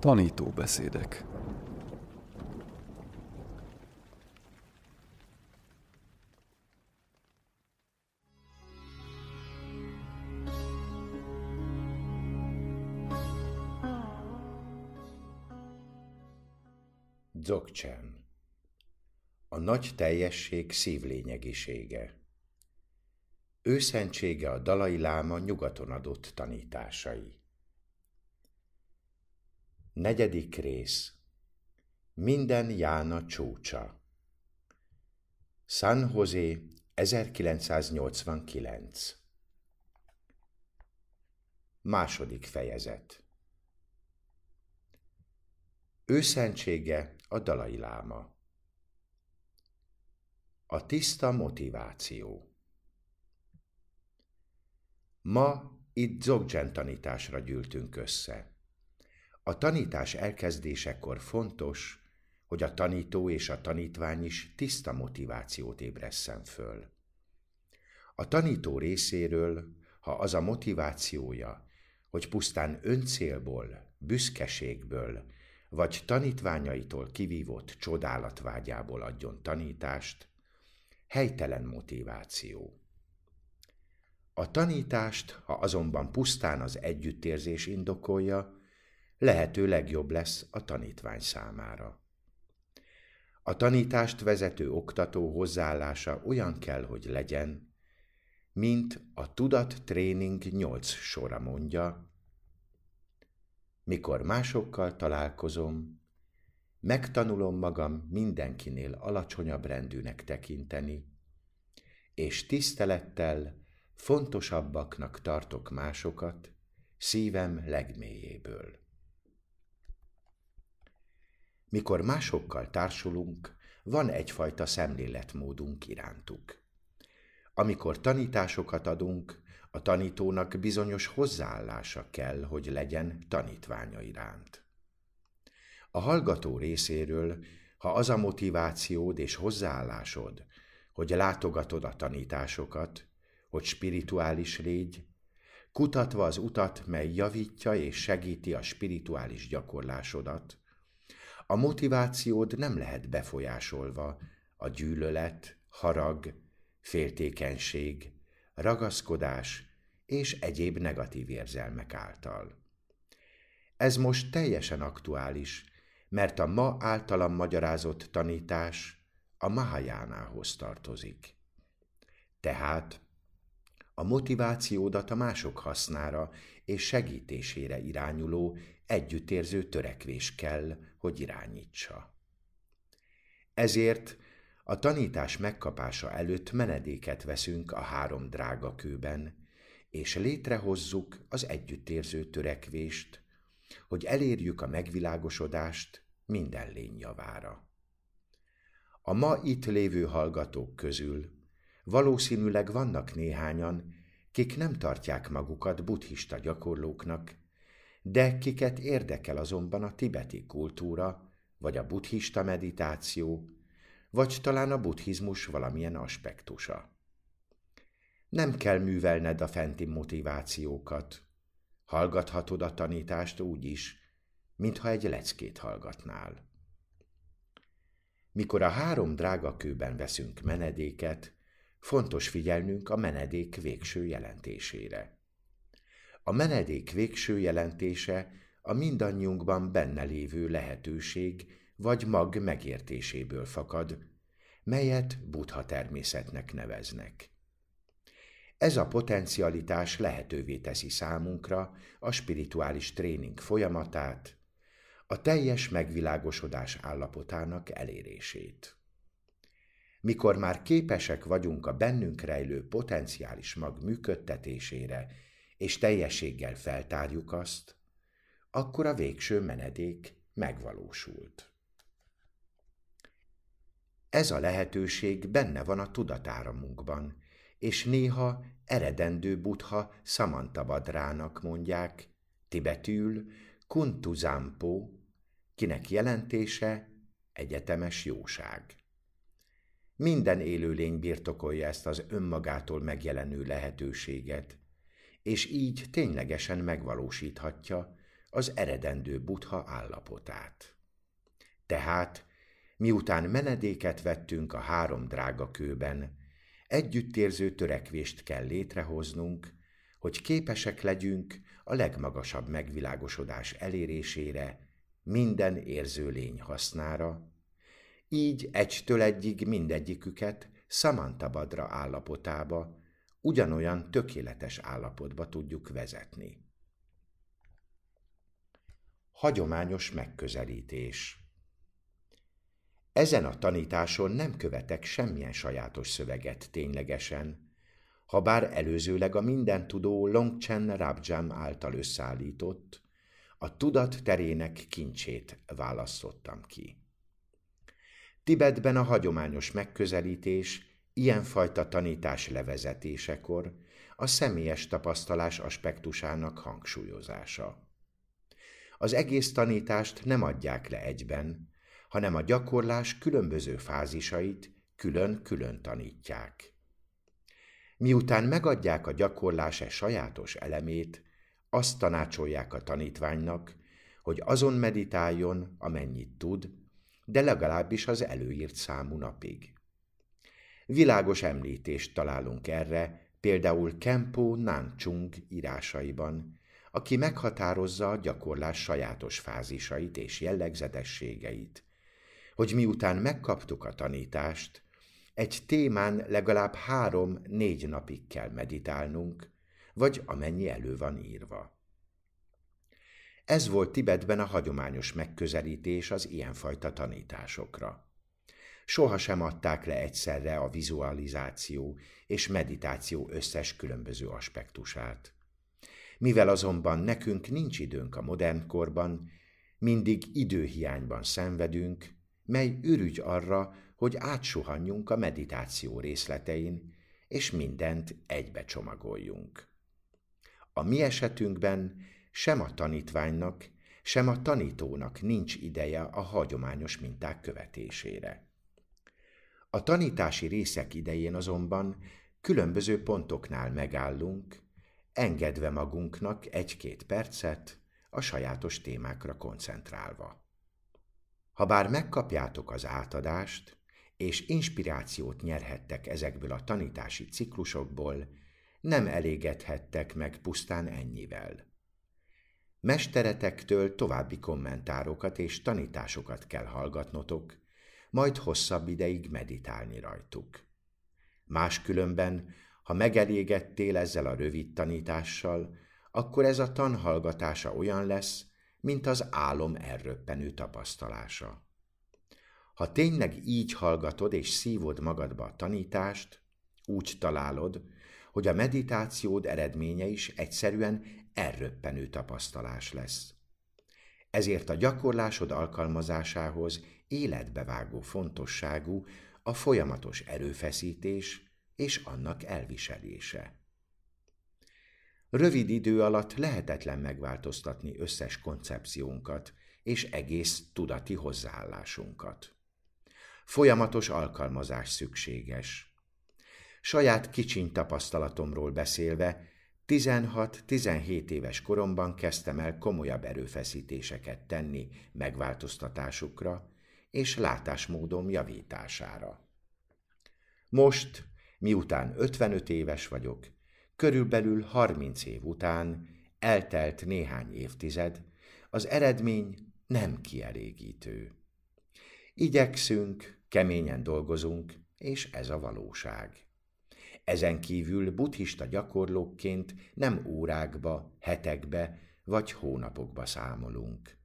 Tanítóbeszédek. Dzogchen. A nagy teljesség szívlényegisége. Őszentsége a Dalai Láma nyugaton adott tanításai Negyedik rész. Minden Jána csúcsa. San Jose 1989 Második fejezet. Őszentsége a Dalai Láma. A tiszta motiváció. Ma itt Dzogchen tanításra gyűltünk össze. A tanítás elkezdésekor fontos, hogy a tanító és a tanítvány is tiszta motivációt ébresszen föl. A tanító részéről, ha az a motivációja, hogy pusztán öncélból, büszkeségből, vagy tanítványaitól kivívott csodálatvágyából adjon tanítást, helytelen motiváció. A tanítást, ha azonban pusztán az együttérzés indokolja, lehető legjobb lesz a tanítvány számára. A tanítást vezető oktató hozzáállása olyan kell, hogy legyen, mint a tudat tréning nyolc sora mondja, mikor másokkal találkozom, megtanulom magam mindenkinél alacsonyabb rendűnek tekinteni, és tisztelettel fontosabbaknak tartok másokat szívem legmélyéből. Mikor másokkal társulunk, van egyfajta szemléletmódunk irántuk. Amikor tanításokat adunk, a tanítónak bizonyos hozzáállása kell, hogy legyen tanítványa iránt. A hallgató részéről, ha az a motivációd és hozzáállásod, hogy látogatod a tanításokat, hogy spirituális légy, kutatva az utat, mely javítja és segíti a spirituális gyakorlásodat, a motivációd nem lehet befolyásolva a gyűlölet, harag, féltékenység, ragaszkodás és egyéb negatív érzelmek által. Ez most teljesen aktuális, mert a ma általam magyarázott tanítás a Mahajánához tartozik. Tehát a motivációdat a mások hasznára és segítésére irányuló együttérző törekvés kell, hogy irányítsa. Ezért a tanítás megkapása előtt menedéket veszünk a három drága kőben, és létrehozzuk az együttérző törekvést, hogy elérjük a megvilágosodást minden lény javára. A ma itt lévő hallgatók közül valószínűleg vannak néhányan, kik nem tartják magukat buddhista gyakorlóknak, de kiket érdekel azonban a tibeti kultúra, vagy a buddhista meditáció, vagy talán a buddhizmus valamilyen aspektusa. Nem kell művelned a fenti motivációkat. Hallgathatod a tanítást úgy is, mintha egy leckét hallgatnál. Mikor a három drága kőben veszünk menedéket, fontos figyelnünk a menedék végső jelentésére. A menedék végső jelentése a mindannyiunkban benne lévő lehetőség vagy mag megértéséből fakad, melyet buddha természetnek neveznek. Ez a potencialitás lehetővé teszi számunkra a spirituális tréning folyamatát, a teljes megvilágosodás állapotának elérését. Mikor már képesek vagyunk a bennünk rejlő potenciális mag működtetésére, és teljességgel feltárjuk azt, akkor a végső menedék megvalósult. Ez a lehetőség benne van a tudatáramunkban, és néha eredendő buddha Samantabadrának mondják, tibetül Kuntuzampo, kinek jelentése egyetemes jóság. Minden élőlény birtokolja ezt az önmagától megjelenő lehetőséget, és így ténylegesen megvalósíthatja az eredendő butha állapotát. Tehát, miután menedéket vettünk a három drága kőben, együttérző törekvést kell létrehoznunk, hogy képesek legyünk a legmagasabb megvilágosodás elérésére, minden érző lény hasznára, így egytől egyig mindegyiküket Samantabadra állapotába, ugyanolyan tökéletes állapotba tudjuk vezetni. Hagyományos megközelítés Ezen a tanításon nem követek semmilyen sajátos szöveget ténylegesen, ha bár előzőleg a mindentudó Longchen Rabjam által összeállított, a tudat terének kincsét választottam ki. Tibetben a hagyományos megközelítés ilyenfajta tanítás levezetésekor a személyes tapasztalás aspektusának hangsúlyozása. Az egész tanítást nem adják le egyben, hanem a gyakorlás különböző fázisait külön-külön tanítják. Miután megadják a gyakorlás e sajátos elemét, azt tanácsolják a tanítványnak, hogy azon meditáljon, amennyit tud, de legalábbis az előírt számú napig. Világos említést találunk erre, például Kempo Nanchung írásaiban, aki meghatározza a gyakorlás sajátos fázisait és jellegzetességeit, hogy miután megkaptuk a tanítást, egy témán legalább három-négy napig kell meditálnunk, vagy amennyi elő van írva. Ez volt Tibetben a hagyományos megközelítés az ilyenfajta tanításokra. Soha sem adták le egyszerre a vizualizáció és meditáció összes különböző aspektusát. Mivel azonban nekünk nincs időnk a modern korban, mindig időhiányban szenvedünk, mely ürügy arra, hogy átsuhanjunk a meditáció részletein, és mindent egybe csomagoljunk. A mi esetünkben sem a tanítványnak, sem a tanítónak nincs ideje a hagyományos minták követésére. A tanítási részek idején azonban különböző pontoknál megállunk, engedve magunknak egy-két percet a sajátos témákra koncentrálva. Ha bár megkapjátok az átadást, és inspirációt nyerhettek ezekből a tanítási ciklusokból, nem elégedhettek meg pusztán ennyivel. Mesteretektől további kommentárokat és tanításokat kell hallgatnotok, majd hosszabb ideig meditálni rajtuk. Máskülönben, ha megelégedtél ezzel a rövid tanítással, akkor ez a tanhallgatása olyan lesz, mint az álom elröppenő tapasztalása. Ha tényleg így hallgatod és szívod magadba a tanítást, úgy találod, hogy a meditációd eredménye is egyszerűen elröppenő tapasztalás lesz. Ezért a gyakorlásod alkalmazásához életbevágó fontosságú a folyamatos erőfeszítés és annak elviselése. Rövid idő alatt lehetetlen megváltoztatni összes koncepciónkat és egész tudati hozzáállásunkat. Folyamatos alkalmazás szükséges. Saját kicsiny tapasztalatomról beszélve, 16-17 éves koromban kezdtem el komolyabb erőfeszítéseket tenni megváltoztatásukra és látásmódom javítására. Most, miután 55 éves vagyok, körülbelül 30 év után, eltelt néhány évtized, az eredmény nem kielégítő. Igyekszünk, keményen dolgozunk, és ez a valóság. Ezen kívül buddhista gyakorlókként nem órákba, hetekbe vagy hónapokba számolunk.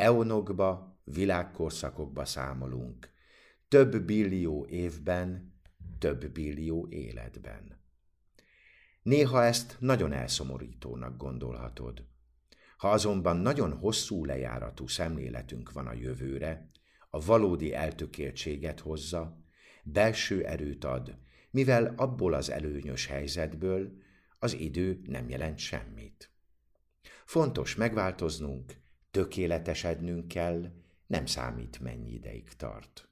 Eonokba, világkorszakokba számolunk. Több billió évben, több billió életben. Néha ezt nagyon elszomorítónak gondolhatod. Ha azonban nagyon hosszú lejáratú szemléletünk van a jövőre, a valódi eltökéltséget hozza, belső erőt ad, mivel abból az előnyös helyzetből az idő nem jelent semmit. Fontos megváltoznunk, tökéletesednünk kell, nem számít mennyi ideig tart.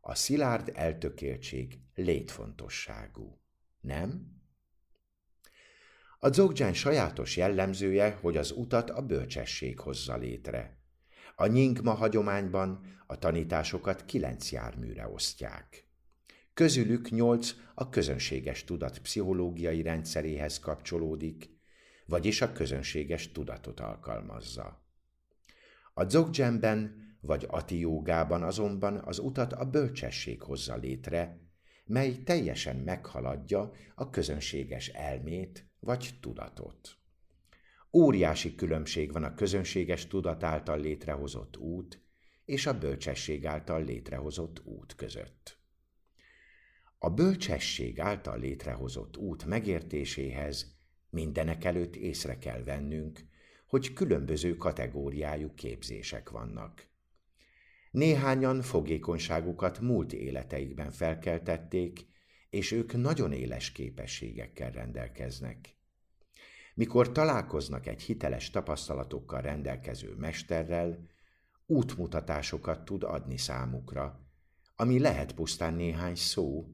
A szilárd eltökéltség létfontosságú, nem? A dzogdzsán sajátos jellemzője, hogy az utat a bölcsesség hozza létre. A nyingma hagyományban a tanításokat kilenc járműre osztják. Közülük nyolc a közönséges tudat pszichológiai rendszeréhez kapcsolódik, vagyis a közönséges tudatot alkalmazza. A dzogdzsemben vagy atiógában azonban az utat a bölcsesség hozza létre, mely teljesen meghaladja a közönséges elmét vagy tudatot. Óriási különbség van a közönséges tudat által létrehozott út és a bölcsesség által létrehozott út között. A bölcsesség által létrehozott út megértéséhez mindenek előtt észre kell vennünk, hogy különböző kategóriájú képzések vannak. Néhányan fogékonyságukat múlt életeikben felkeltették, és ők nagyon éles képességekkel rendelkeznek. Mikor találkoznak egy hiteles tapasztalatokkal rendelkező mesterrel, útmutatásokat tud adni számukra, ami lehet pusztán néhány szó,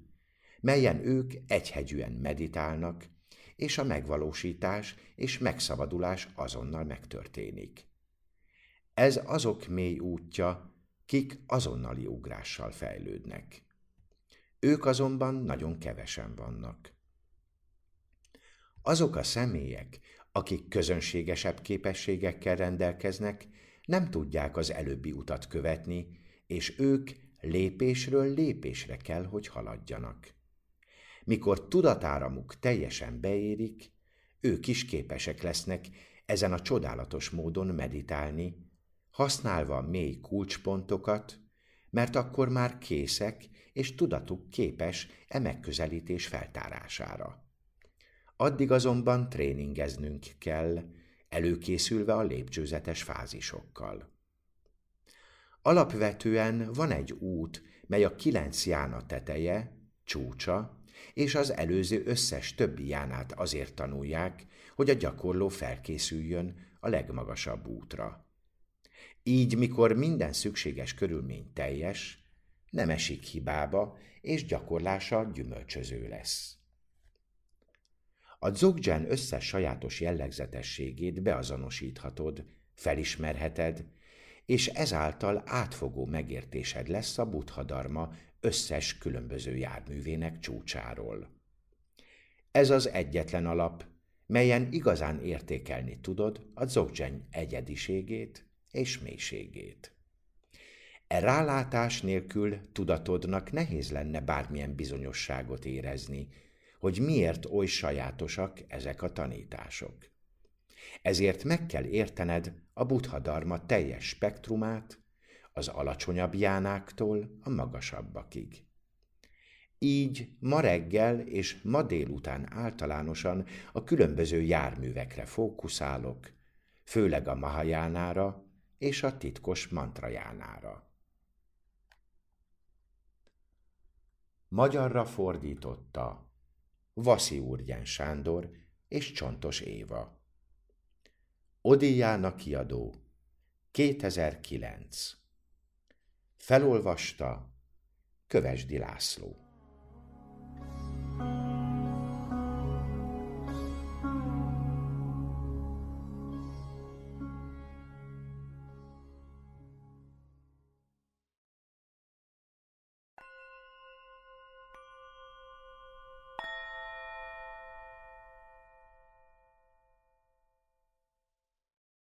melyen ők egyhegyűen meditálnak, és a megvalósítás és megszabadulás azonnal megtörténik. Ez azok mély útja, kik azonnali ugrással fejlődnek. Ők azonban nagyon kevesen vannak. Azok a személyek, akik közönségesebb képességekkel rendelkeznek, nem tudják az előbbi utat követni, és ők lépésről lépésre kell, hogy haladjanak. Mikor tudatáramuk teljesen beérik, ők is képesek lesznek ezen a csodálatos módon meditálni, használva mély kulcspontokat, mert akkor már készek, és tudatuk képes e megközelítés feltárására. Addig azonban tréningeznünk kell, előkészülve a lépcsőzetes fázisokkal. Alapvetően van egy út, mely a kilenc jána teteje, csúcsa, és az előző összes többi jánát azért tanulják, hogy a gyakorló felkészüljön a legmagasabb útra. Így, mikor minden szükséges körülmény teljes, nem esik hibába, és gyakorlása gyümölcsöző lesz. A dzogdzsán összes sajátos jellegzetességét beazonosíthatod, felismerheted, és ezáltal átfogó megértésed lesz a buddha dharma összes különböző járművének csúcsáról. Ez az egyetlen alap, melyen igazán értékelni tudod a dzogdzseny egyediségét, és mélységét. E rálátás nélkül tudatodnak nehéz lenne bármilyen bizonyosságot érezni, hogy miért oly sajátosak ezek a tanítások. Ezért meg kell értened a buddha dharma teljes spektrumát, az alacsonyabb jánáktól a magasabbakig. Így ma reggel és ma délután általánosan a különböző járművekre fókuszálok, főleg a Mahajánára, és a titkos mantrajánára. Magyarra fordította Vaszi Úrgyán Sándor és Csontos Éva. Odiána kiadó 2009 Felolvasta Kövesdi László